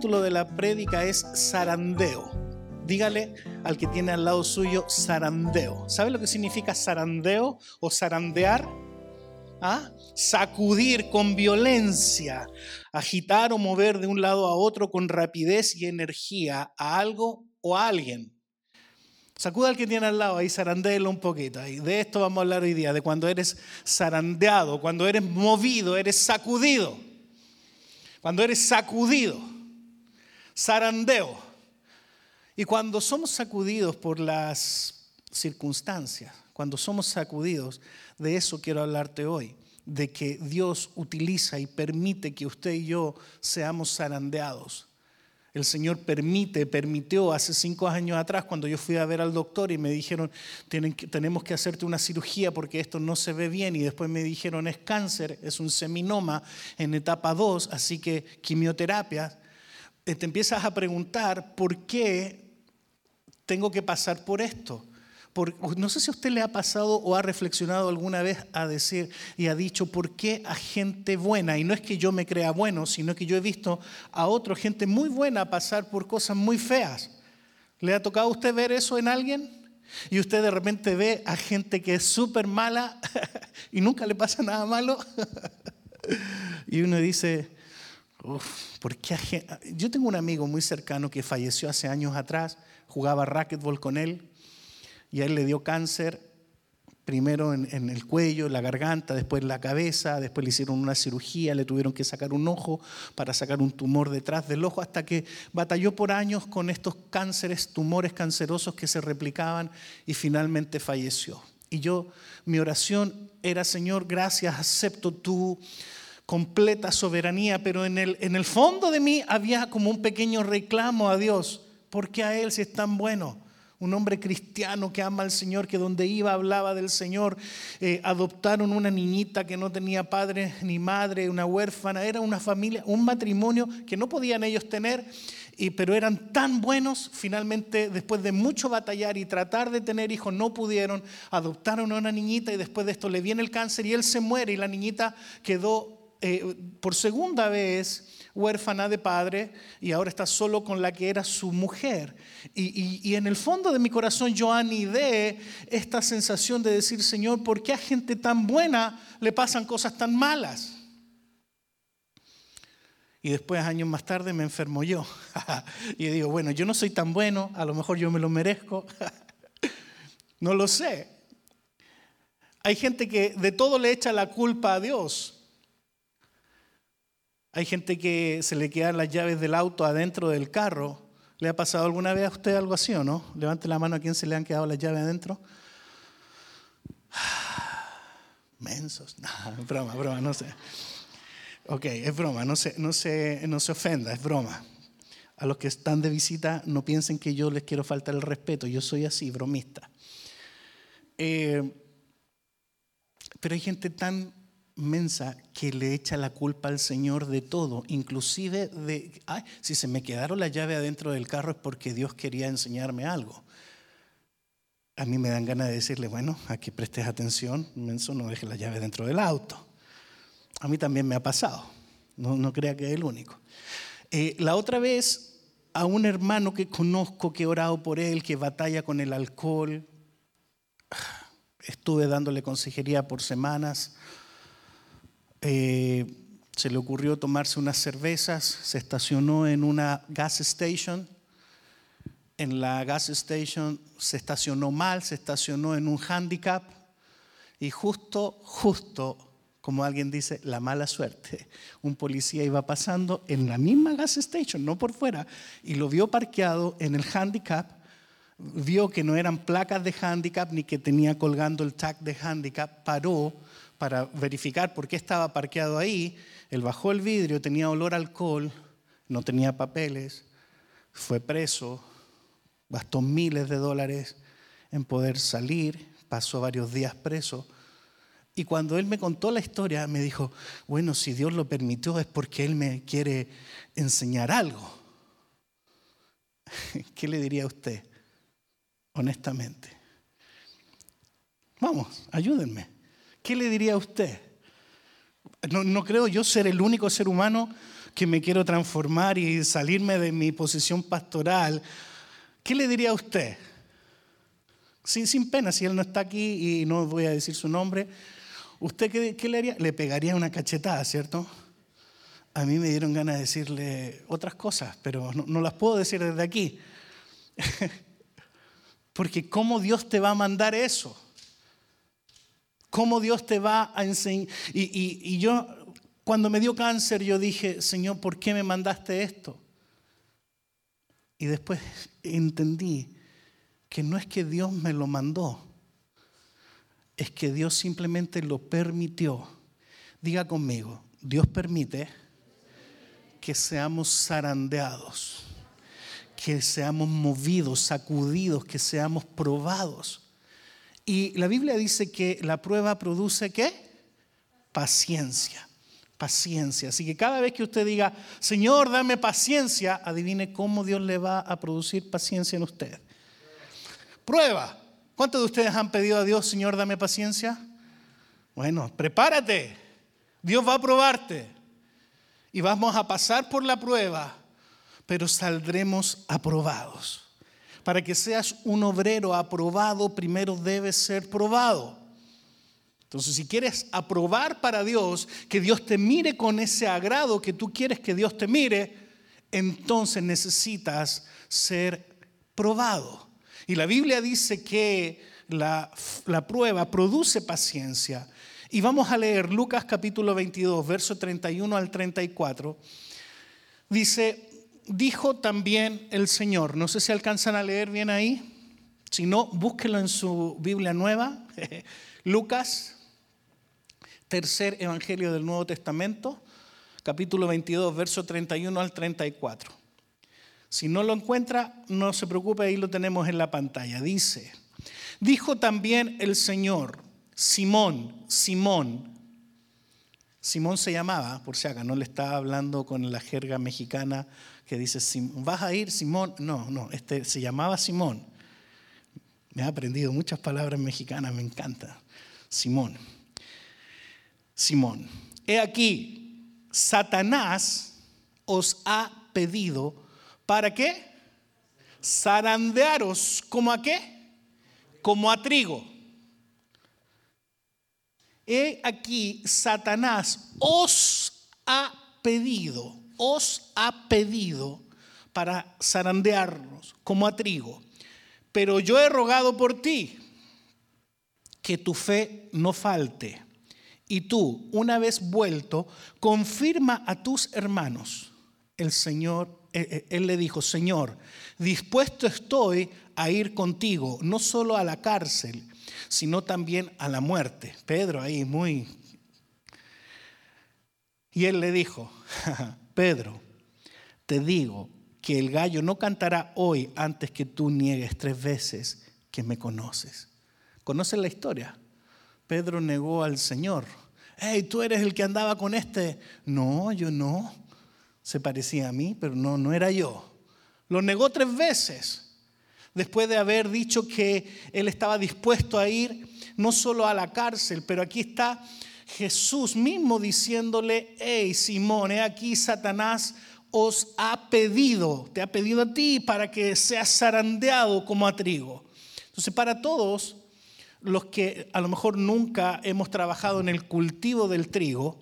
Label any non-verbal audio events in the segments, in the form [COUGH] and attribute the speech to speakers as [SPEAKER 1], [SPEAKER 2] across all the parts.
[SPEAKER 1] título de la prédica es Zarandeo. Dígale al que tiene al lado suyo zarandeo. ¿Sabe lo que significa zarandeo o zarandear? ¿Ah? Sacudir con violencia, agitar o mover de un lado a otro con rapidez y energía a algo o a alguien. Sacuda al que tiene al lado ahí, zarandéelo un poquito. De esto vamos a hablar hoy día, de cuando eres zarandeado, cuando eres movido, eres sacudido. Cuando eres sacudido, zarandeo. Y cuando somos sacudidos por las circunstancias, cuando somos sacudidos, de eso quiero hablarte hoy, de que Dios utiliza y permite que usted y yo seamos zarandeados el Señor permite, permitió hace cinco años atrás cuando yo fui a ver al doctor y me dijeron, tenemos que hacerte una cirugía porque esto no se ve bien y después me dijeron es cáncer, es un seminoma en etapa 2, así que quimioterapia. Eh, te empiezas a preguntar por qué tengo que pasar por esto no sé si a usted le ha pasado o ha reflexionado alguna vez a decir y ha dicho, ¿por qué a gente buena? Y no es que yo me crea bueno, sino que yo he visto a otra gente muy buena pasar por cosas muy feas. ¿Le ha tocado a usted ver eso en alguien? Y usted de repente ve a gente que es súper mala [LAUGHS] y nunca le pasa nada malo. [LAUGHS] y uno dice, ¿por qué Yo tengo un amigo muy cercano que falleció hace años atrás, jugaba racquetball con él y a él le dio cáncer primero en, el cuello, en la garganta, después en la cabeza, después le hicieron una cirugía, le tuvieron que sacar un ojo para sacar un tumor detrás del ojo, hasta que batalló por años con estos cánceres, tumores cancerosos que se replicaban y finalmente falleció. Y yo, mi oración era, Señor, gracias, acepto tu completa soberanía, pero en el, en el fondo de mí había como un pequeño reclamo a Dios, ¿por qué a Él si es tan bueno? un hombre cristiano que ama al Señor, que donde iba hablaba del Señor. Eh, adoptaron una niñita que no tenía padre ni madre, una huérfana. Era una familia, un matrimonio que no podían ellos tener, y, pero eran tan buenos. Finalmente, después de mucho batallar y tratar de tener hijos, no pudieron. Adoptaron a una niñita y después de esto le viene el cáncer y él se muere y la niñita quedó eh, por segunda vez huérfana de padre y ahora está solo con la que era su mujer. Y, en el fondo de mi corazón yo anidé esta sensación de decir, Señor, ¿por qué a gente tan buena le pasan cosas tan malas? Y después, años más tarde, me enfermo yo. [LAUGHS] y digo, bueno, yo no soy tan bueno, a lo mejor yo me lo merezco. [LAUGHS] no lo sé. Hay gente que de todo le echa la culpa a Dios. Hay gente que se le quedan las llaves del auto adentro del carro. ¿Le ha pasado alguna vez a usted algo así o no? Levante la mano a quien se le han quedado las llaves adentro. [SIGHS] Mensos. [LAUGHS] Es broma, broma, no sé. Ok, es broma, no se, no, se, no se ofenda, es broma. A los que están de visita, no piensen que yo les quiero faltar el respeto, yo soy así, bromista. Eh, pero hay gente tan mensa que le echa la culpa al Señor de todo, inclusive de, ay, si se me quedaron la llave adentro del carro es porque Dios quería enseñarme algo. A mí me dan ganas de decirle, bueno, aquí prestes atención, menso, no deje la llave dentro del auto. A mí también me ha pasado, no, no crea que es el único. Eh, la otra vez, a un hermano que conozco, que he orado por él, que batalla con el alcohol, estuve dándole consejería por semanas, eh, se le ocurrió tomarse unas cervezas, se estacionó en una gas station. En la gas station se estacionó mal, se estacionó en un handicap y justo, justo, como alguien dice, la mala suerte. Un policía iba pasando en la misma gas station, no por fuera, y lo vio parqueado en el handicap, vio que no eran placas de handicap ni que tenía colgando el tag de handicap, paró, para verificar por qué estaba parqueado ahí. Él bajó el vidrio, tenía olor a alcohol, no tenía papeles, fue preso, gastó miles de dólares en poder salir, pasó varios días preso. Y cuando él me contó la historia, me dijo, bueno, si Dios lo permitió es porque Él me quiere enseñar algo. [LAUGHS] ¿Qué le diría a usted? Honestamente. Vamos, ayúdenme. ¿Qué le diría a usted? No, creo yo ser el único ser humano que me quiero transformar y salirme de mi posición pastoral, ¿qué le diría a usted? Sin, sin pena, si él no está aquí y no voy a decir su nombre, ¿usted qué, le haría? Le pegaría una cachetada, ¿cierto? A mí me dieron ganas de decirle otras cosas, pero no, no las puedo decir desde aquí. [LAUGHS] Porque ¿cómo Dios te va a mandar eso? ¿Cómo Dios te va a enseñar? Y, yo, cuando me dio cáncer, yo dije, Señor, ¿por qué me mandaste esto? Y después entendí que no es que Dios me lo mandó, es que Dios simplemente lo permitió. Diga conmigo, Dios permite que seamos zarandeados que seamos movidos, sacudidos, que seamos probados. Y la Biblia dice que la prueba produce qué? Paciencia. Paciencia. Así que cada vez que usted diga, Señor, dame paciencia, adivine cómo Dios le va a producir paciencia en usted. Prueba. ¿Cuántos de ustedes han pedido a Dios, Señor, dame paciencia? Bueno, prepárate. Dios va a probarte. Y vamos a pasar por la prueba pero saldremos aprobados. Para que seas un obrero aprobado, primero debes ser probado. Entonces, si quieres aprobar para Dios, que Dios te mire con ese agrado que tú quieres que Dios te mire, entonces necesitas ser probado. Y la Biblia dice que la, prueba produce paciencia. Y vamos a leer Lucas capítulo 22, verso 31 al 34. Dice, dijo también el Señor. No sé si alcanzan a leer bien ahí. Si no, búsquelo en su Biblia nueva. [LAUGHS] Lucas, tercer Evangelio del Nuevo Testamento, capítulo 22, verso 31 al 34. Si no lo encuentra, no se preocupe, ahí lo tenemos en la pantalla. Dice, dijo también el Señor, Simón, Simón, Simón se llamaba, por si acaso, no le estaba hablando con la jerga mexicana que dice, ¿vas a ir Simón? No, no, este se llamaba Simón. Me ha aprendido muchas palabras mexicanas, me encanta. Simón. Simón. He aquí, Satanás os ha pedido, ¿para qué? Zarandearos, ¿como a qué? Como a trigo he aquí, Satanás os ha pedido, os ha pedido para zarandearnos como a trigo. Pero yo he rogado por ti que tu fe no falte. Y tú, una vez vuelto, confirma a tus hermanos. El Señor, eh, eh, él le dijo, Señor, dispuesto estoy a ir contigo, no solo a la cárcel, sino también a la muerte. Pedro ahí muy... Y él le dijo, [LAUGHS] Pedro, te digo que el gallo no cantará hoy antes que tú niegues tres veces que me conoces. ¿Conocen la historia? Pedro negó al Señor. Hey, tú eres el que andaba con este. No, yo no. Se parecía a mí, pero no, no era yo. Lo negó tres veces después de haber dicho que él estaba dispuesto a ir no solo a la cárcel, pero aquí está Jesús mismo diciéndole, hey Simón, he aquí Satanás os ha pedido, te ha pedido a ti para que seas zarandeado como a trigo. Entonces, para todos los que a lo mejor nunca hemos trabajado en el cultivo del trigo,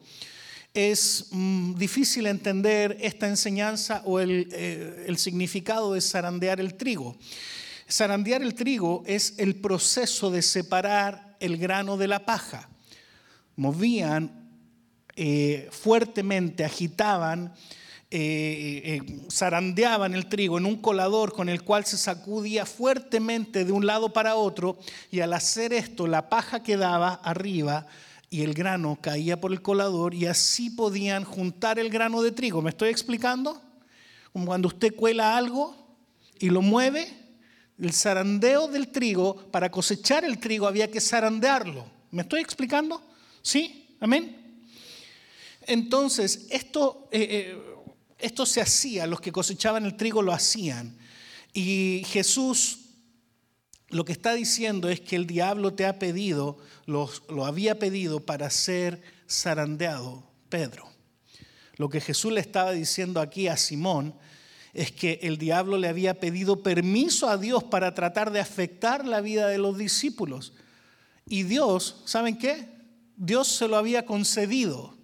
[SPEAKER 1] es mm, difícil entender esta enseñanza o el, eh, el significado de zarandear el trigo. Zarandear el trigo es el proceso de separar el grano de la paja. Movían eh, fuertemente, agitaban, eh, eh, zarandeaban el trigo en un colador con el cual se sacudía fuertemente de un lado para otro y al hacer esto la paja quedaba arriba y el grano caía por el colador y así podían juntar el grano de trigo. ¿Me estoy explicando? Como cuando usted cuela algo y lo mueve el zarandeo del trigo, para cosechar el trigo había que zarandearlo. ¿Me estoy explicando? ¿Sí? ¿Amén? Entonces, esto, eh, eh, esto se hacía, los que cosechaban el trigo lo hacían. Y Jesús lo que está diciendo es que el diablo te ha pedido, lo, lo había pedido para ser zarandeado, Pedro. Lo que Jesús le estaba diciendo aquí a Simón es que el diablo le había pedido permiso a Dios para tratar de afectar la vida de los discípulos. Y Dios, ¿saben qué? Dios se lo había concedido.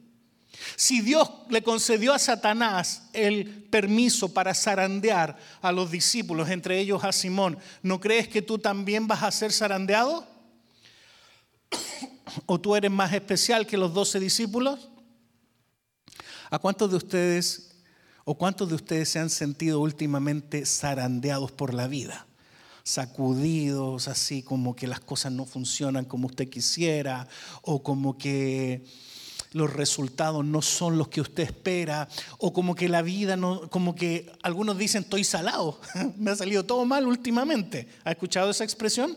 [SPEAKER 1] Si Dios le concedió a Satanás el permiso para zarandear a los discípulos, entre ellos a Simón, ¿no crees que tú también vas a ser zarandeado? [COUGHS] ¿O tú eres más especial que los doce discípulos? ¿A cuántos de ustedes o cuántos de ustedes se han sentido últimamente zarandeados por la vida? Sacudidos, así como que las cosas no funcionan como usted quisiera, o como que los resultados no son los que usted espera, o como que la vida no, como que algunos dicen estoy salado, [LAUGHS] me ha salido todo mal últimamente. ¿Ha escuchado esa expresión?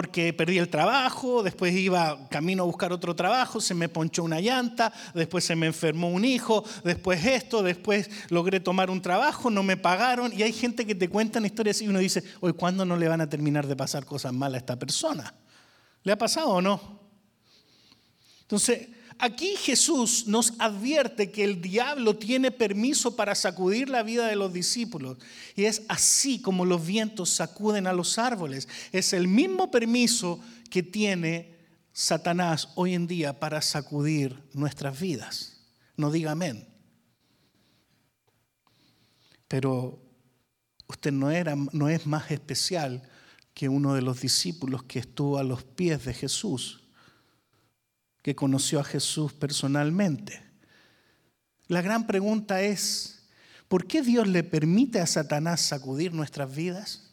[SPEAKER 1] Porque perdí el trabajo, después iba camino a buscar otro trabajo, se me ponchó una llanta, después se me enfermó un hijo, después esto, después logré tomar un trabajo, no me pagaron. Y hay gente que te cuentan historias y uno dice, hoy, ¿cuándo no le van a terminar de pasar cosas malas a esta persona? ¿Le ha pasado o no? Entonces, aquí Jesús nos advierte que el diablo tiene permiso para sacudir la vida de los discípulos. Y es así como los vientos sacuden a los árboles. Es el mismo permiso que tiene Satanás hoy en día para sacudir nuestras vidas. No diga amén. Pero usted no, era, no es más especial que uno de los discípulos que estuvo a los pies de Jesús que conoció a Jesús personalmente. La gran pregunta es, ¿por qué Dios le permite a Satanás sacudir nuestras vidas?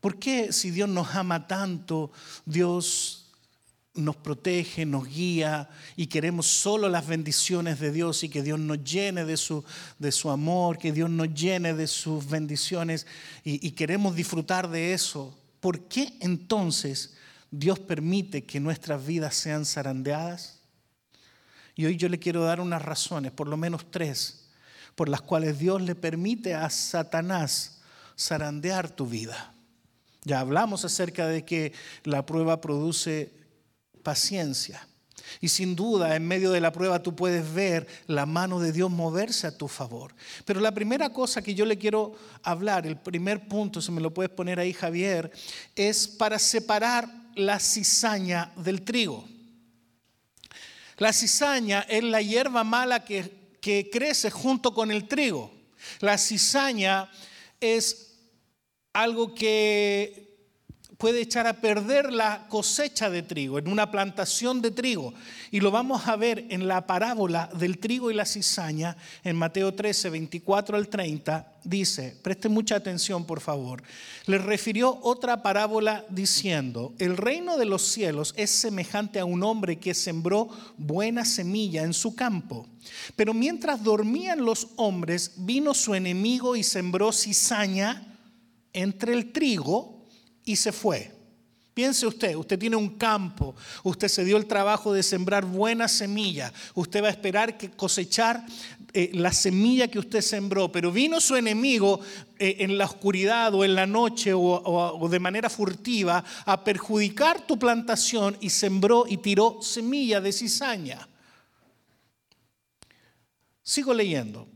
[SPEAKER 1] ¿Por qué si Dios nos ama tanto, Dios nos protege, nos guía y queremos solo las bendiciones de Dios y que Dios nos llene de su, de su amor, que Dios nos llene de sus bendiciones y, y queremos disfrutar de eso? ¿Por qué entonces Dios permite que nuestras vidas sean zarandeadas. Y hoy yo le quiero dar unas razones, por lo menos tres, por las cuales Dios le permite a Satanás zarandear tu vida. Ya hablamos acerca de que la prueba produce paciencia. Y sin duda, en medio de la prueba tú puedes ver la mano de Dios moverse a tu favor. Pero la primera cosa que yo le quiero hablar, el primer punto, si me lo puedes poner ahí Javier, es para separar la cizaña del trigo. La cizaña es la hierba mala que, que crece junto con el trigo. La cizaña es algo que puede echar a perder la cosecha de trigo, en una plantación de trigo. Y lo vamos a ver en la parábola del trigo y la cizaña, en Mateo 13, 24 al 30, dice, preste mucha atención por favor, le refirió otra parábola diciendo, el reino de los cielos es semejante a un hombre que sembró buena semilla en su campo. Pero mientras dormían los hombres, vino su enemigo y sembró cizaña entre el trigo y se fue. Piense usted, usted tiene un campo, usted se dio el trabajo de sembrar buena semilla, usted va a esperar que cosechar eh, la semilla que usted sembró, pero vino su enemigo eh, en la oscuridad o en la noche o de manera furtiva a perjudicar tu plantación y sembró y tiró semilla de cizaña. Sigo leyendo.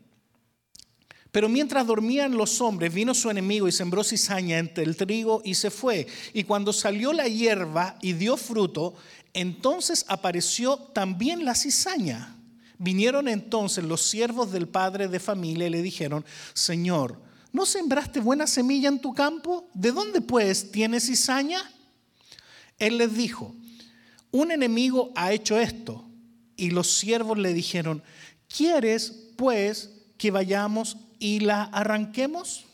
[SPEAKER 1] Pero mientras dormían los hombres, vino su enemigo y sembró cizaña entre el trigo y se fue. Y cuando salió la hierba y dio fruto, entonces apareció también la cizaña. Vinieron entonces los siervos del padre de familia y le dijeron, Señor, ¿no sembraste buena semilla en tu campo? ¿De dónde pues tienes cizaña? Él les dijo, un enemigo ha hecho esto. Y los siervos le dijeron, ¿quieres pues que vayamos y la arranquemos?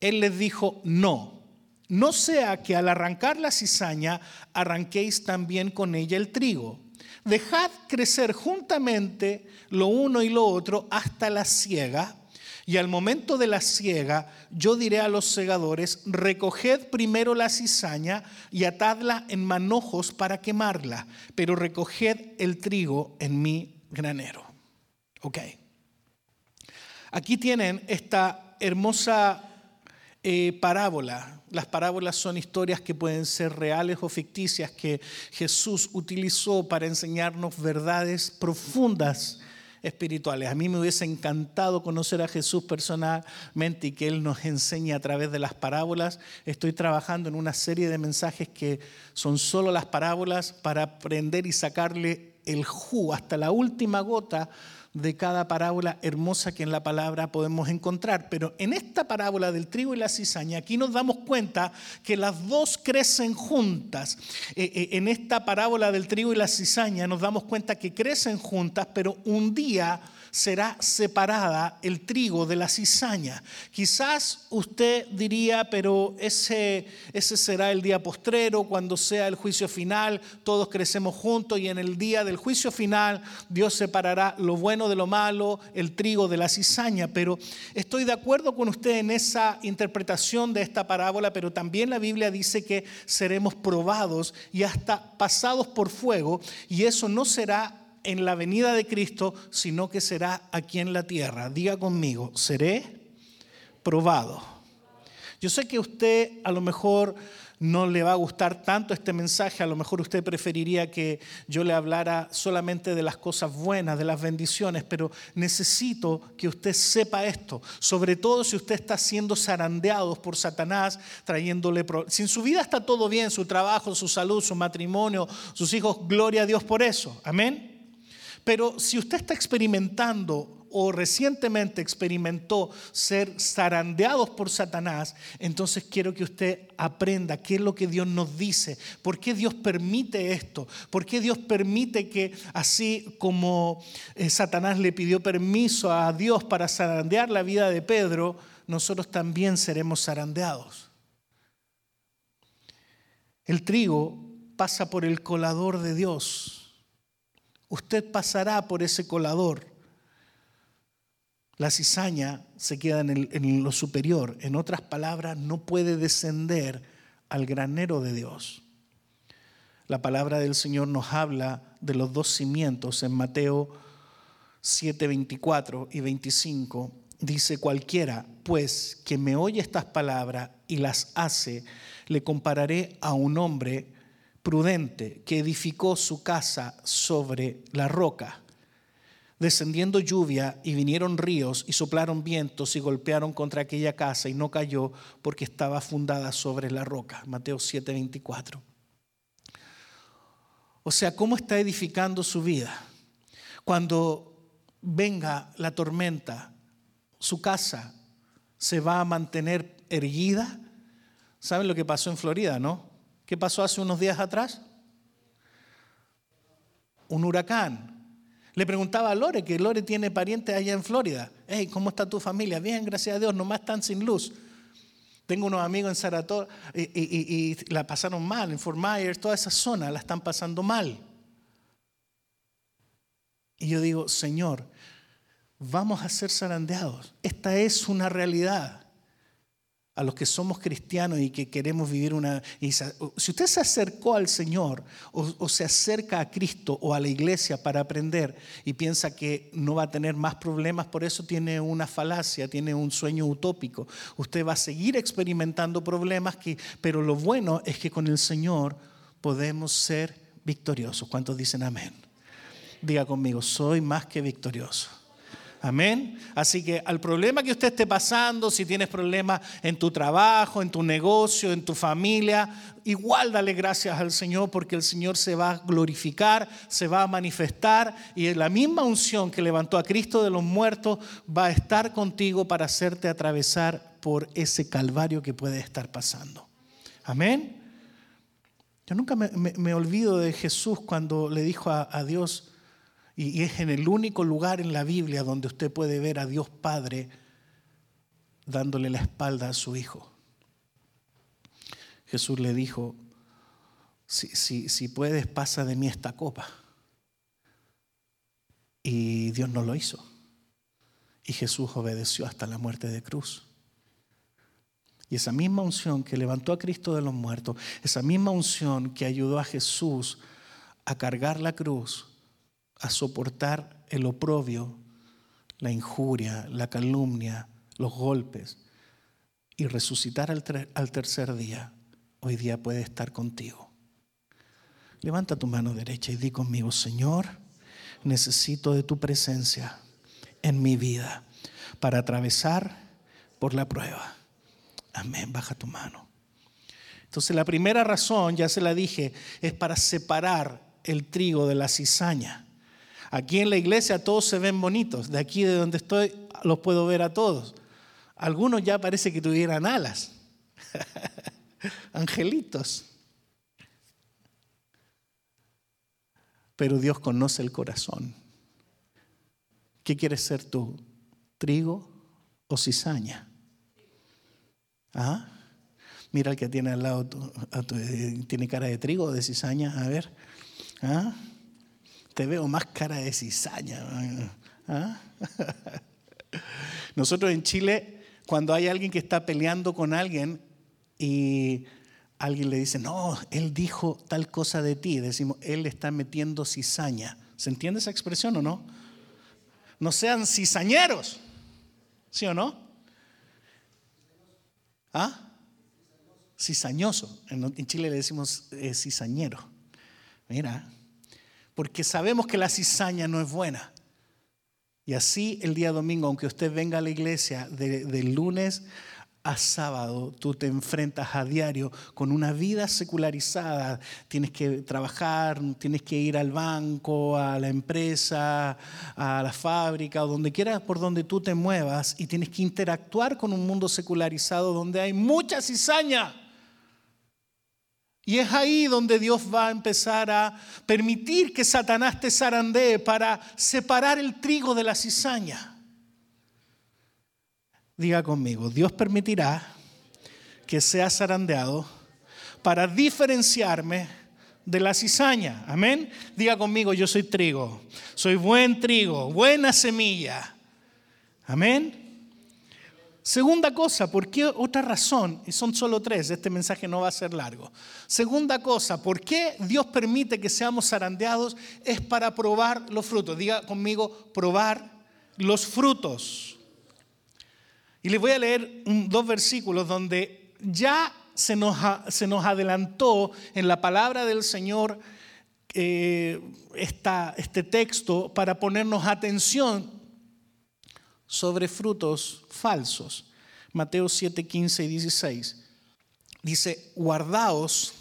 [SPEAKER 1] Él les dijo, no, no sea que al arrancar la cizaña arranquéis también con ella el trigo. Dejad crecer juntamente lo uno y lo otro hasta la siega. Y al momento de la siega, yo diré a los segadores, recoged primero la cizaña y atadla en manojos para quemarla, pero recoged el trigo en mi granero. Ok. Aquí tienen esta hermosa eh, parábola. Las parábolas son historias que pueden ser reales o ficticias que Jesús utilizó para enseñarnos verdades profundas espirituales. A mí me hubiese encantado conocer a Jesús personalmente y que Él nos enseñe a través de las parábolas. Estoy trabajando en una serie de mensajes que son solo las parábolas para aprender y sacarle el ju hasta la última gota de cada parábola hermosa que en la palabra podemos encontrar. Pero en esta parábola del trigo y la cizaña, aquí nos damos cuenta que las dos crecen juntas. Eh, eh, en esta parábola del trigo y la cizaña nos damos cuenta que crecen juntas, pero un día será separada el trigo de la cizaña. Quizás usted diría, pero ese, ese será el día postrero, cuando sea el juicio final, todos crecemos juntos y en el día del juicio final Dios separará lo bueno de lo malo, el trigo de la cizaña. Pero estoy de acuerdo con usted en esa interpretación de esta parábola, pero también la Biblia dice que seremos probados y hasta pasados por fuego y eso no será en la venida de Cristo, sino que será aquí en la tierra. Diga conmigo, seré probado. Yo sé que usted a lo mejor no le va a gustar tanto este mensaje, a lo mejor usted preferiría que yo le hablara solamente de las cosas buenas, de las bendiciones, pero necesito que usted sepa esto, sobre todo si usted está siendo zarandeado por Satanás, trayéndole... Si en su vida está todo bien, su trabajo, su salud, su matrimonio, sus hijos, gloria a Dios por eso, amén. Pero si usted está experimentando o recientemente experimentó ser zarandeados por Satanás, entonces quiero que usted aprenda qué es lo que Dios nos dice, por qué Dios permite esto, por qué Dios permite que así como eh, Satanás le pidió permiso a Dios para zarandear la vida de Pedro, nosotros también seremos zarandeados. El trigo pasa por el colador de Dios usted pasará por ese colador. La cizaña se queda en, lo superior. En otras palabras, no puede descender al granero de Dios. La palabra del Señor nos habla de los dos cimientos en Mateo 7, 24 y 25. Dice cualquiera, pues, que me oye estas palabras y las hace, le compararé a un hombre prudente que edificó su casa sobre la roca. Descendiendo lluvia y vinieron ríos y soplaron vientos y golpearon contra aquella casa y no cayó porque estaba fundada sobre la roca. Mateo 7:24. O sea, ¿cómo está edificando su vida? Cuando venga la tormenta, su casa se va a mantener erguida. ¿Saben lo que pasó en Florida, no? ¿Qué pasó hace unos días atrás? Un huracán. Le preguntaba a Lore, que Lore tiene parientes allá en Florida. Hey, ¿cómo está tu familia? Bien, gracias a Dios, nomás están sin luz. Tengo unos amigos en Saratoga y, la pasaron mal, en Fort Myers, toda esa zona la están pasando mal. Y yo digo, Señor, vamos a ser zarandeados. Esta es una realidad a los que somos cristianos y que queremos vivir una... Si usted se acercó al Señor o, se acerca a Cristo o a la iglesia para aprender y piensa que no va a tener más problemas, por eso tiene una falacia, tiene un sueño utópico. Usted va a seguir experimentando problemas, que, pero lo bueno es que con el Señor podemos ser victoriosos. ¿Cuántos dicen amén? Diga conmigo, soy más que victorioso. Amén. Así que al problema que usted esté pasando, si tienes problemas en tu trabajo, en tu negocio, en tu familia, igual dale gracias al Señor porque el Señor se va a glorificar, se va a manifestar y la misma unción que levantó a Cristo de los muertos va a estar contigo para hacerte atravesar por ese calvario que puede estar pasando. Amén. Yo nunca me, olvido de Jesús cuando le dijo a Dios, y, es en el único lugar en la Biblia donde usted puede ver a Dios Padre dándole la espalda a su Hijo. Jesús le dijo, si, si, si puedes, pasa de mí esta copa. Y Dios no lo hizo. Y Jesús obedeció hasta la muerte de cruz. Y esa misma unción que levantó a Cristo de los muertos, esa misma unción que ayudó a Jesús a cargar la cruz, a soportar el oprobio, la injuria, la calumnia, los golpes. y resucitar al, al tercer día, hoy día puede estar contigo. Levanta tu mano derecha y di conmigo, Señor, necesito de tu presencia en mi vida para atravesar por la prueba. Amén, baja tu mano. Entonces la primera razón, ya se la dije, es para separar el trigo de la cizaña. Aquí en la iglesia todos se ven bonitos. De aquí de donde estoy los puedo ver a todos. Algunos ya parece que tuvieran alas. [LAUGHS] Angelitos. Pero Dios conoce el corazón. ¿Qué quieres ser tú? ¿Trigo o cizaña? ¿Ah? Mira el que tiene al lado, eh, tiene cara de trigo o de cizaña, a ver. ¿Ah? Te veo más cara de cizaña. ¿Ah? [LAUGHS] Nosotros en Chile, cuando hay alguien que está peleando con alguien y alguien le dice, no, él dijo tal cosa de ti, decimos, él está metiendo cizaña. ¿Se entiende esa expresión o no? No sean cizañeros, ¿sí o no? ¿Ah? cizañoso. En Chile le decimos eh, cizañero. Mira, porque sabemos que la cizaña no es buena. Y así el día domingo, aunque usted venga a la iglesia de, de lunes a sábado tú te enfrentas a diario con una vida secularizada. Tienes que trabajar, tienes que ir al banco, a la empresa, a la fábrica o donde quieras por donde tú te muevas y tienes que interactuar con un mundo secularizado donde hay mucha cizaña. Y es ahí donde Dios va a empezar a permitir que Satanás te zarandee para separar el trigo de la cizaña. Diga conmigo, Dios permitirá que sea zarandeado para diferenciarme de la cizaña. Amén. Diga conmigo, yo soy trigo. Soy buen trigo, buena semilla. Amén. Segunda cosa, ¿por qué otra razón? Y son solo tres, este mensaje no va a ser largo. Segunda cosa, ¿por qué Dios permite que seamos zarandeados? Es para probar los frutos. Diga conmigo, probar los frutos. Y les voy a leer dos versículos donde ya se nos, se nos adelantó en la palabra del Señor eh, este texto para ponernos atención sobre frutos falsos. Mateo 7, 15 y 16. Dice, guardaos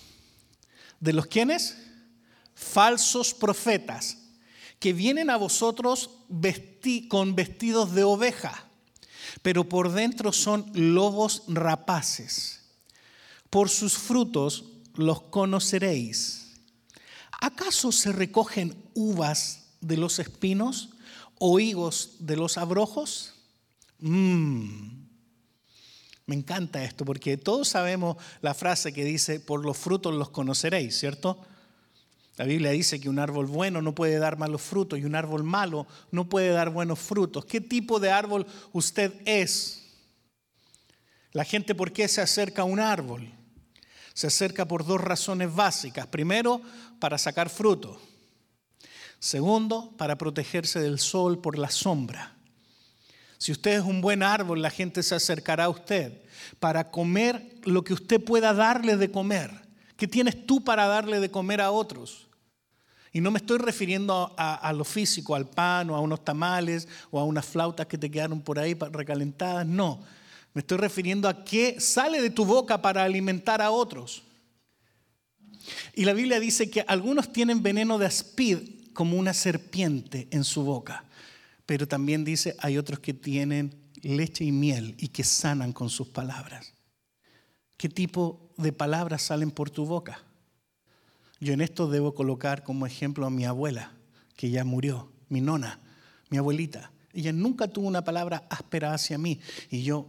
[SPEAKER 1] de los quienes? Falsos profetas, que vienen a vosotros con vestidos de oveja pero por dentro son lobos rapaces. Por sus frutos los conoceréis. ¿Acaso se recogen uvas de los espinos o de los abrojos? Mm. Me encanta esto porque todos sabemos la frase que dice, por los frutos los conoceréis, ¿cierto? La Biblia dice que un árbol bueno no puede dar malos frutos y un árbol malo no puede dar buenos frutos. ¿Qué tipo de árbol usted es? La gente, ¿por qué se acerca a un árbol? Se acerca por dos razones básicas. Primero, para sacar fruto. Segundo, para protegerse del sol por la sombra. Si usted es un buen árbol, la gente se acercará a usted para comer lo que usted pueda darle de comer. ¿Qué tienes tú para darle de comer a otros? Y no me estoy refiriendo a, lo físico, al pan o a unos tamales o a unas flautas que te quedaron por ahí recalentadas. No, me estoy refiriendo a qué sale de tu boca para alimentar a otros. Y la Biblia dice que algunos tienen veneno de aspid como una serpiente en su boca. Pero también dice, hay otros que tienen leche y miel y que sanan con sus palabras. ¿Qué tipo de palabras salen por tu boca? Yo en esto debo colocar como ejemplo a mi abuela, que ya murió, mi nona, mi abuelita. Ella nunca tuvo una palabra áspera hacia mí y yo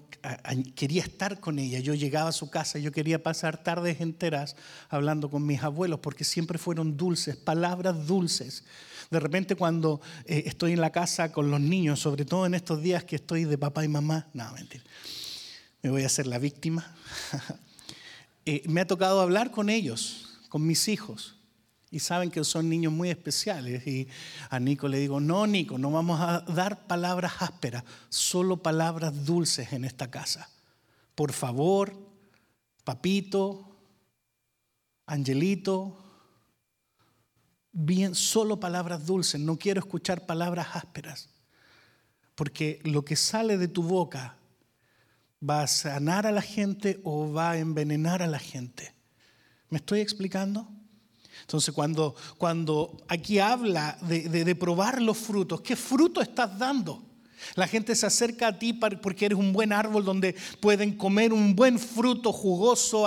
[SPEAKER 1] quería estar con ella. Yo llegaba a su casa yo quería pasar tardes enteras hablando con mis abuelos porque siempre fueron dulces, palabras dulces. De repente cuando eh, estoy en la casa con los niños, sobre todo en estos días que estoy de papá y mamá, no, mentira, me voy a hacer la víctima. [LAUGHS] Eh, me ha tocado hablar con ellos con mis hijos. Y saben que son niños muy especiales. Y a Nico le digo, no, Nico, no vamos a dar palabras ásperas, solo palabras dulces en esta casa. por favor, papito, angelito, bien, solo palabras dulces, no quiero escuchar palabras ásperas, porque lo que sale de tu boca va a sanar a la gente o va a envenenar a la gente. ¿Me estoy explicando? Entonces, cuando, cuando aquí habla de, de, probar los frutos, ¿qué fruto estás dando? La gente se acerca a ti porque eres un buen árbol donde pueden comer un buen fruto jugoso,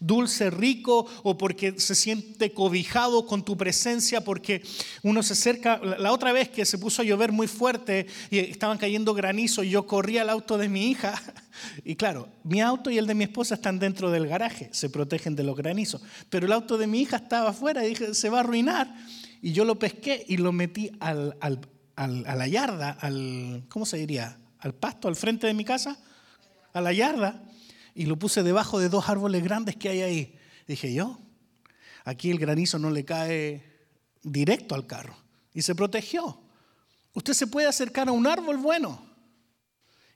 [SPEAKER 1] dulce, rico, o porque se siente cobijado con tu presencia, porque uno se acerca. La otra vez que se puso a llover muy fuerte y estaban cayendo granizo, yo corrí al auto de mi hija. [LAUGHS] Y claro, mi auto y el de mi esposa están dentro del garaje, se protegen de los granizos. Pero el auto de mi hija estaba afuera y dije, se va a arruinar. Y yo lo pesqué y lo metí al a la yarda, al, ¿cómo se diría? Al pasto, al frente de mi casa, a la yarda, y lo puse debajo de dos árboles grandes que hay ahí. Dije yo, aquí el granizo no le cae directo al carro. Y se protegió. Usted se puede acercar a un árbol bueno.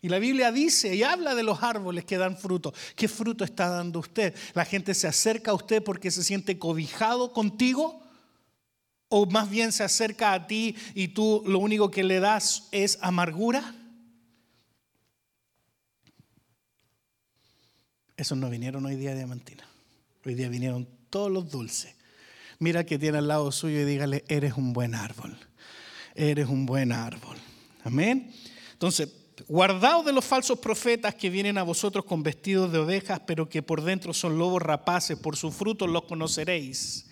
[SPEAKER 1] Y la Biblia dice y habla de los árboles que dan fruto. ¿Qué fruto está dando usted? La gente se acerca a usted porque se siente cobijado contigo ¿O más bien se acerca a ti y tú lo único que le das es amargura? Esos no vinieron hoy día, Diamantina. Hoy día vinieron todos los dulces. Mira que tiene al lado suyo y dígale, eres un buen árbol. Eres un buen árbol. Amén. Entonces, guardaos de los falsos profetas que vienen a vosotros con vestidos de ovejas, pero que por dentro son lobos rapaces. Por sus frutos los conoceréis.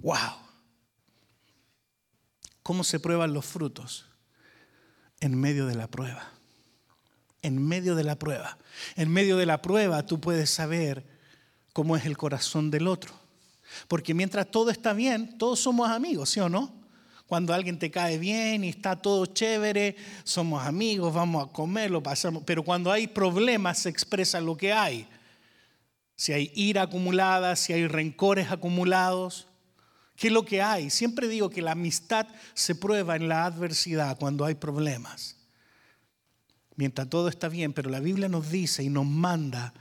[SPEAKER 1] Wow. ¿Cómo se prueban los frutos? En medio de la prueba. En medio de la prueba. En medio de la prueba tú puedes saber cómo es el corazón del otro. Porque mientras todo está bien, todos somos amigos, ¿sí o no? Cuando alguien te cae bien y está todo chévere, somos amigos, vamos a comer, lo pasamos. Pero cuando hay problemas se expresa lo que hay. Si hay ira acumulada, si hay rencores acumulados, ¿Qué es lo que hay? Siempre digo que la amistad se prueba en la adversidad, cuando hay problemas. Mientras todo está bien, pero la Biblia nos dice y nos manda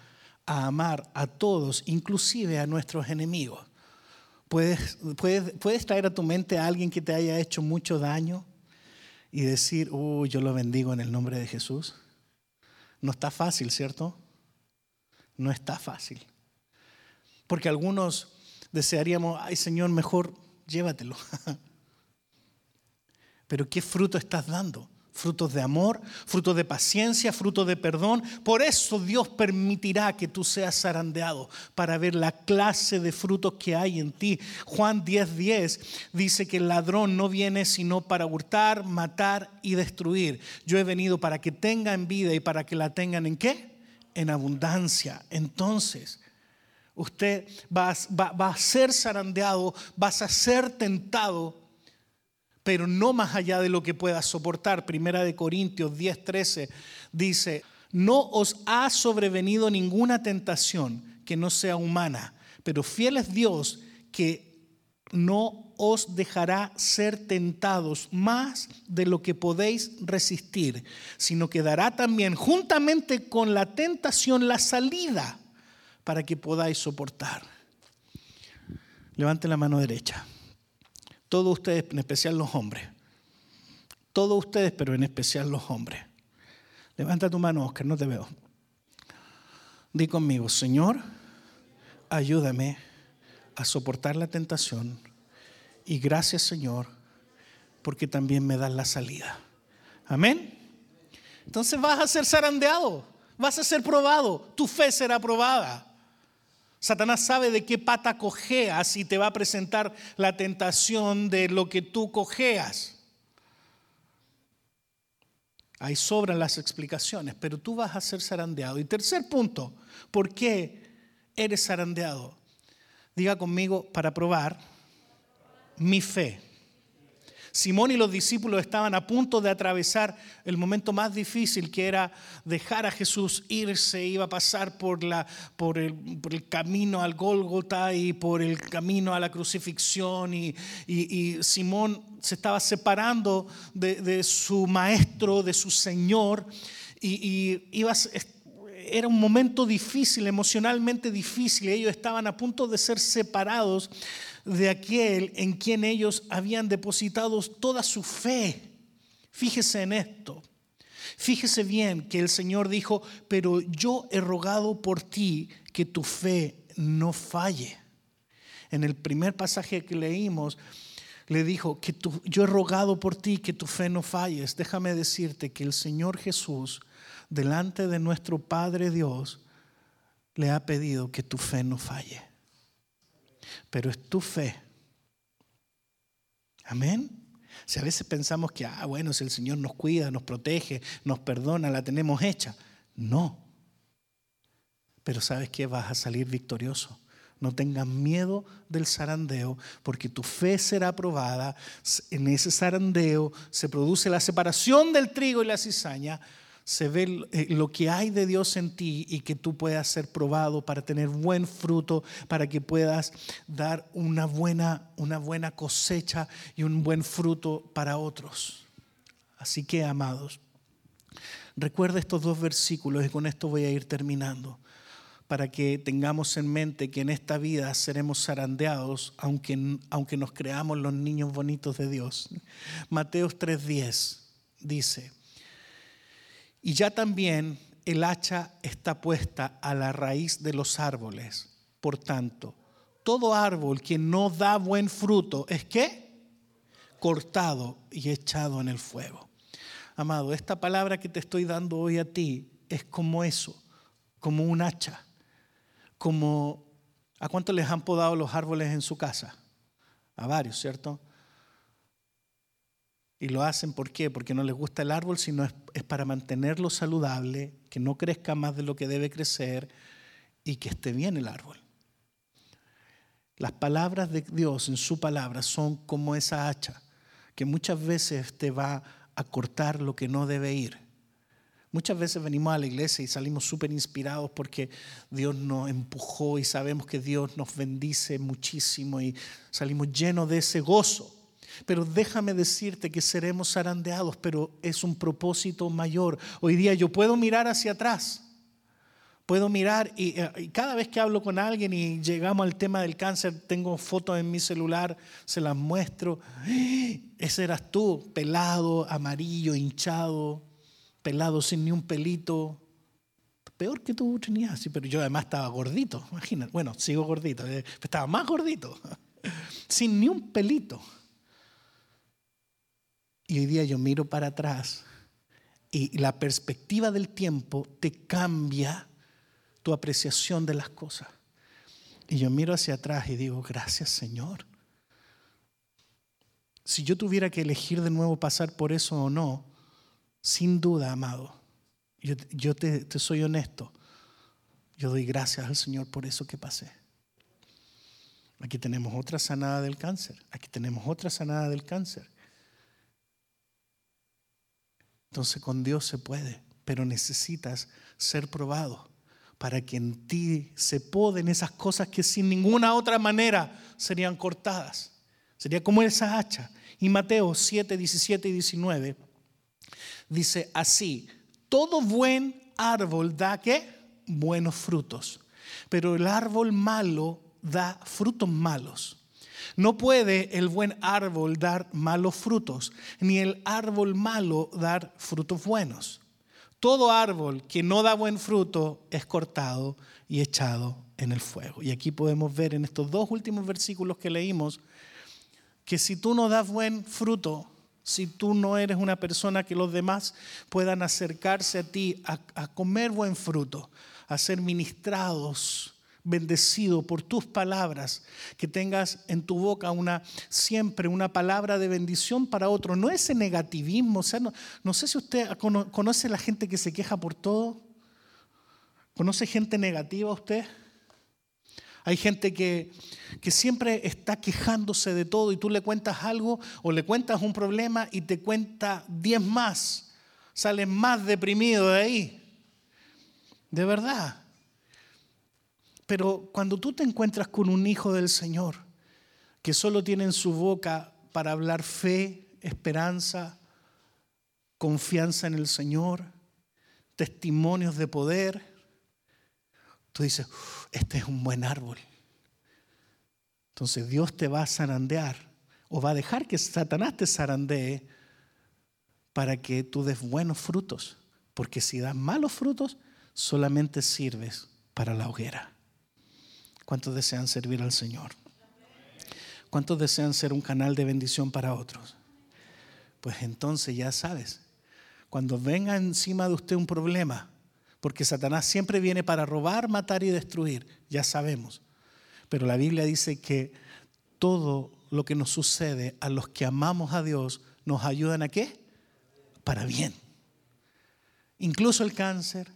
[SPEAKER 1] a amar a todos, inclusive a nuestros enemigos. ¿Puedes, puedes, puedes traer a tu mente a alguien que te haya hecho mucho daño y decir, oh, yo lo bendigo en el nombre de Jesús? No está fácil, ¿cierto? No está fácil. Porque algunos desearíamos, ay Señor, mejor llévatelo. [LAUGHS] Pero ¿qué fruto estás dando? Frutos de amor, frutos de paciencia, frutos de perdón. Por eso Dios permitirá que tú seas zarandeado para ver la clase de frutos que hay en ti. Juan 10:10 10 dice que el ladrón no viene sino para hurtar, matar y destruir. Yo he venido para que tengan vida y para que la tengan en qué? En abundancia. Entonces, usted va, a ser zarandeado, vas a ser tentado, pero no más allá de lo que pueda soportar. Primera de Corintios 10:13 dice, no os ha sobrevenido ninguna tentación que no sea humana, pero fiel es Dios que no os dejará ser tentados más de lo que podéis resistir, sino que dará también juntamente con la tentación la salida para que podáis soportar. Levante la mano derecha. Todos ustedes, en especial los hombres. Todos ustedes, pero en especial los hombres. Levanta tu mano, Oscar, no te veo. Di conmigo, Señor, ayúdame a soportar la tentación y gracias, Señor, porque también me das la salida. Amén. Entonces vas a ser zarandeado, vas a ser probado, tu fe será probada. Satanás sabe de qué pata cojeas y te va a presentar la tentación de lo que tú cojeas. Ahí sobran las explicaciones, pero tú vas a ser zarandeado. Y tercer punto, ¿por qué eres zarandeado? Diga conmigo, para probar mi fe. Simón y los discípulos estaban a punto de atravesar el momento más difícil que era dejar a Jesús irse, iba a pasar por, la, por, el, camino al Gólgota y por el camino a la crucifixión. Y, Simón se estaba separando de, su maestro, de su Señor y, iba era un momento difícil, emocionalmente difícil. Ellos estaban a punto de ser separados de aquel en quien ellos habían depositado toda su fe. Fíjese en esto. Fíjese bien que el Señor dijo, pero yo he rogado por ti que tu fe no falle. En el primer pasaje que leímos, le dijo, que yo he rogado por ti que tu fe no falles. Déjame decirte que el Señor Jesús, delante de nuestro Padre Dios, le ha pedido que tu fe no falle. Pero es tu fe. Amén. Si a veces pensamos que, ah, bueno, si el Señor nos cuida, nos protege, nos perdona, la tenemos hecha. No. Pero sabes que vas a salir victorioso. No tengas miedo del zarandeo, porque tu fe será probada. En ese zarandeo se produce la separación del trigo y la cizaña. Se ve eh, lo que hay de Dios en ti y que tú puedas ser probado para tener buen fruto, para que puedas dar una buena, una buena cosecha y un buen fruto para otros. Así que, amados, recuerda estos dos versículos y con esto voy a ir terminando para que tengamos en mente que en esta vida seremos zarandeados, aunque, aunque nos creamos los niños bonitos de Dios. Mateo 3:10 dice, y ya también el hacha está puesta a la raíz de los árboles. Por tanto, todo árbol que no da buen fruto es que cortado y echado en el fuego. Amado, esta palabra que te estoy dando hoy a ti es como eso, como un hacha como, ¿a cuánto les han podado los árboles en su casa? A varios, ¿cierto? Y lo hacen ¿por qué? Porque no les gusta el árbol, sino es, es, para mantenerlo saludable, que no crezca más de lo que debe crecer y que esté bien el árbol. Las palabras de Dios en su palabra son como esa hacha, que muchas veces te va a cortar lo que no debe ir. Muchas veces venimos a la iglesia y salimos súper inspirados porque Dios nos empujó y sabemos que Dios nos bendice muchísimo y salimos llenos de ese gozo. Pero déjame decirte que seremos zarandeados, pero es un propósito mayor. Hoy día yo puedo mirar hacia atrás. Puedo mirar y, eh, cada vez que hablo con alguien y llegamos al tema del cáncer, tengo fotos en mi celular, se las muestro. [GASPS] Ese eras tú, pelado, amarillo, hinchado, pelado sin ni un pelito. Peor que tú tenías, sí, pero yo además estaba gordito, imagínate. Bueno, sigo gordito, eh, estaba más gordito, [LAUGHS] sin ni un pelito. Y hoy día yo miro para atrás y la perspectiva del tiempo te cambia tu apreciación de las cosas. Y yo miro hacia atrás y digo, gracias Señor. Si yo tuviera que elegir de nuevo pasar por eso o no, sin duda, amado, yo, te, te soy honesto. Yo doy gracias al Señor por eso que pasé. Aquí tenemos otra sanada del cáncer. Aquí tenemos otra sanada del cáncer. Entonces con Dios se puede, pero necesitas ser probado para que en ti se poden esas cosas que sin ninguna otra manera serían cortadas. Sería como esa hacha. Y Mateo 7, 17 y 19 Dice así, todo buen árbol da qué? Buenos frutos, pero el árbol malo da frutos malos. No puede el buen árbol dar malos frutos, ni el árbol malo dar frutos buenos. Todo árbol que no da buen fruto es cortado y echado en el fuego. Y aquí podemos ver en estos dos últimos versículos que leímos que si tú no das buen fruto, si tú no eres una persona que los demás puedan acercarse a ti a, comer buen fruto, a ser ministrados, bendecidos por tus palabras, que tengas en tu boca una siempre una palabra de bendición para otro, no ese negativismo, no, sé si usted conoce la gente que se queja por todo, conoce gente negativa usted. Hay gente que, siempre está quejándose de todo y tú le cuentas algo o le cuentas un problema y te cuenta diez más. Sales más deprimido de ahí. De verdad. Pero cuando tú te encuentras con un hijo del Señor que solo tiene en su boca para hablar fe, esperanza, confianza en el Señor, testimonios de poder, tú dices, este es un buen árbol. Entonces Dios te va a zarandear o va a dejar que Satanás te zarandee para que tú des buenos frutos. Porque si das malos frutos, solamente sirves para la hoguera. ¿Cuántos desean servir al Señor? ¿Cuántos desean ser un canal de bendición para otros? Pues entonces ya sabes, cuando venga encima de usted un problema, porque Satanás siempre viene para robar, matar y destruir, ya sabemos. Pero la Biblia dice que todo lo que nos sucede a los que amamos a Dios nos ayudan a qué? Para bien. Incluso el cáncer,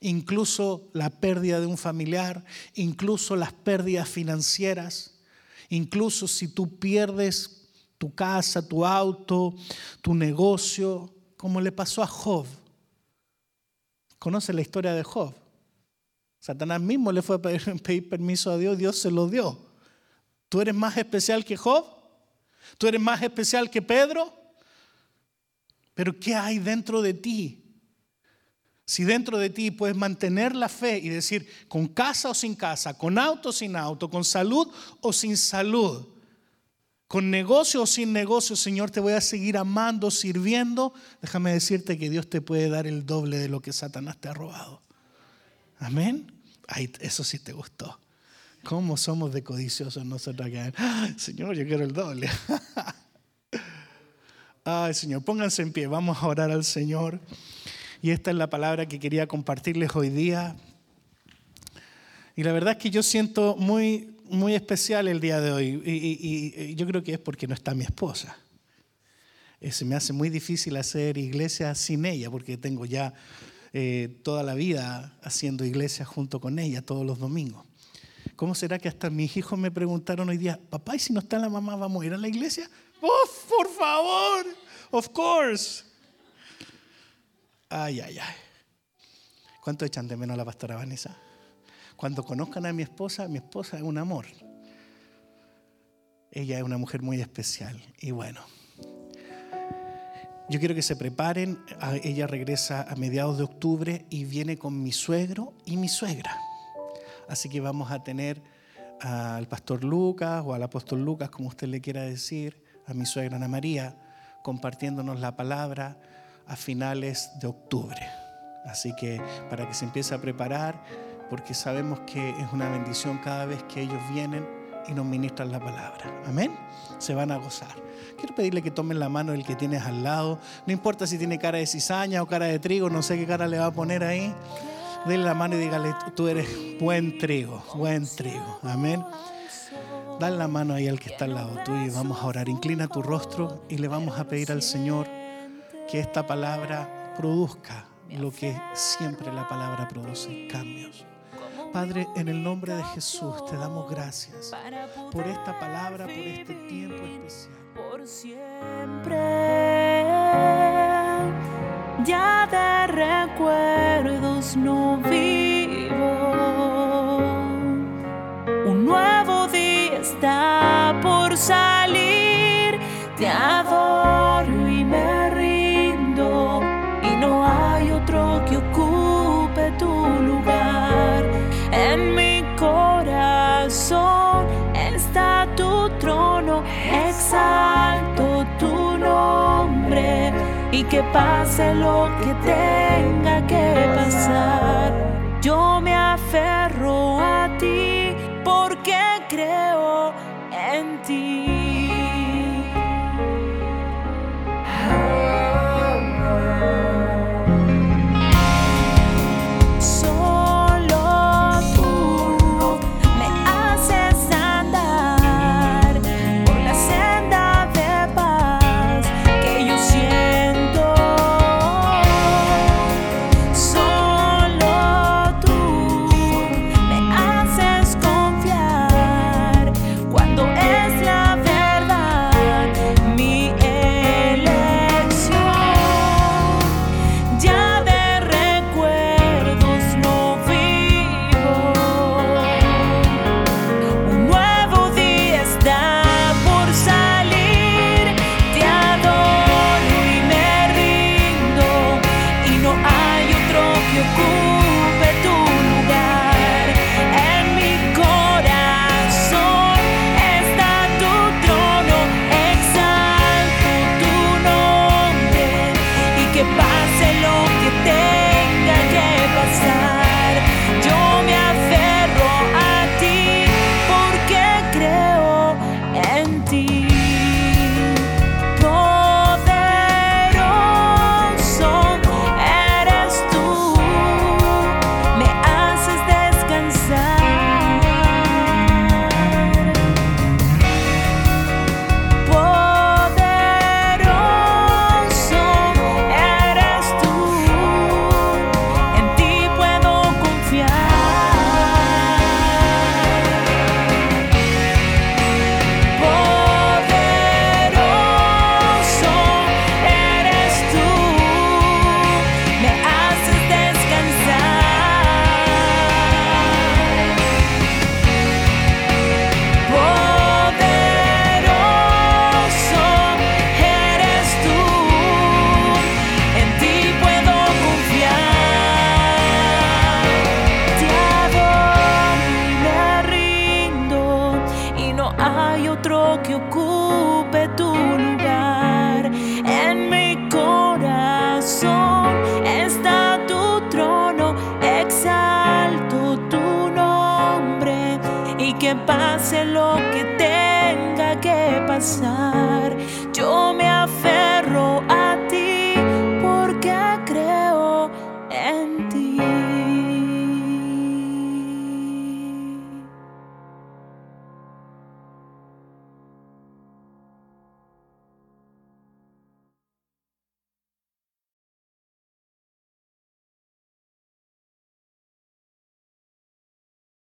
[SPEAKER 1] incluso la pérdida de un familiar, incluso las pérdidas financieras, incluso si tú pierdes tu casa, tu auto, tu negocio, como le pasó a Job. ¿Conoce la historia de Job? Satanás mismo le fue a pedir, [LAUGHS] permiso a Dios, Dios se lo dio. ¿Tú eres más especial que Job? ¿Tú eres más especial que Pedro? Pero ¿qué hay dentro de ti? Si dentro de ti puedes mantener la fe y decir, con casa o sin casa, con auto o sin auto, con salud o sin salud, con negocio o sin negocio, Señor, te voy a seguir amando, sirviendo, déjame decirte que Dios te puede dar el doble de lo que Satanás te ha robado. Amén. Ay, eso sí te gustó. ¿Cómo somos de codiciosos nosotros acá? Señor, yo quiero el doble. [LAUGHS] Ay, Señor, pónganse en pie, vamos a orar al Señor. Y esta es la palabra que quería compartirles hoy día. Y la verdad es que yo siento muy, muy especial el día de hoy. Y, yo creo que es porque no está mi esposa. Eh, se me hace muy difícil hacer iglesia sin ella, porque tengo ya eh, toda la vida haciendo iglesia junto con ella todos los domingos. ¿Cómo será que hasta mis hijos me preguntaron hoy día, papá, ¿y si no está la mamá, vamos a ir a la iglesia? ¡Oh, por favor! Of course. Ay, ay, ay. ¿Cuánto echan de menos a la pastora Vanessa? Cuando conozcan a mi esposa, mi esposa es un amor. Ella es una mujer muy especial. Y bueno, yo quiero que se preparen. Ella regresa a mediados de octubre y viene con mi suegro y mi suegra. Así que vamos a tener al pastor Lucas o al apóstol Lucas, como usted le quiera decir, a mi suegra Ana María, compartiéndonos la palabra a finales de octubre. Así que para que se empiece a preparar, porque sabemos que es una bendición cada vez que ellos vienen y nos ministran la palabra. Amén. Se van a gozar. Quiero pedirle que tomen la mano del que tienes al lado. No importa si tiene cara de cizaña o cara de trigo, no sé qué cara le va a poner ahí. Dele la mano y dígale, tú eres buen trigo, buen trigo. Amén. Dale la mano ahí al que está al lado tuyo y vamos a orar. Inclina tu rostro y le vamos a pedir al Señor que esta palabra produzca lo que siempre la palabra produce, cambios. Padre, en el nombre de Jesús te damos gracias por esta palabra, por este tiempo especial.
[SPEAKER 2] Por siempre, ya de recuerdos no vivo. Un nuevo día está por salir, te adoro exalto tu nombre y que pase lo que tenga que pasar. Yo me aferro a ti porque creo en ti.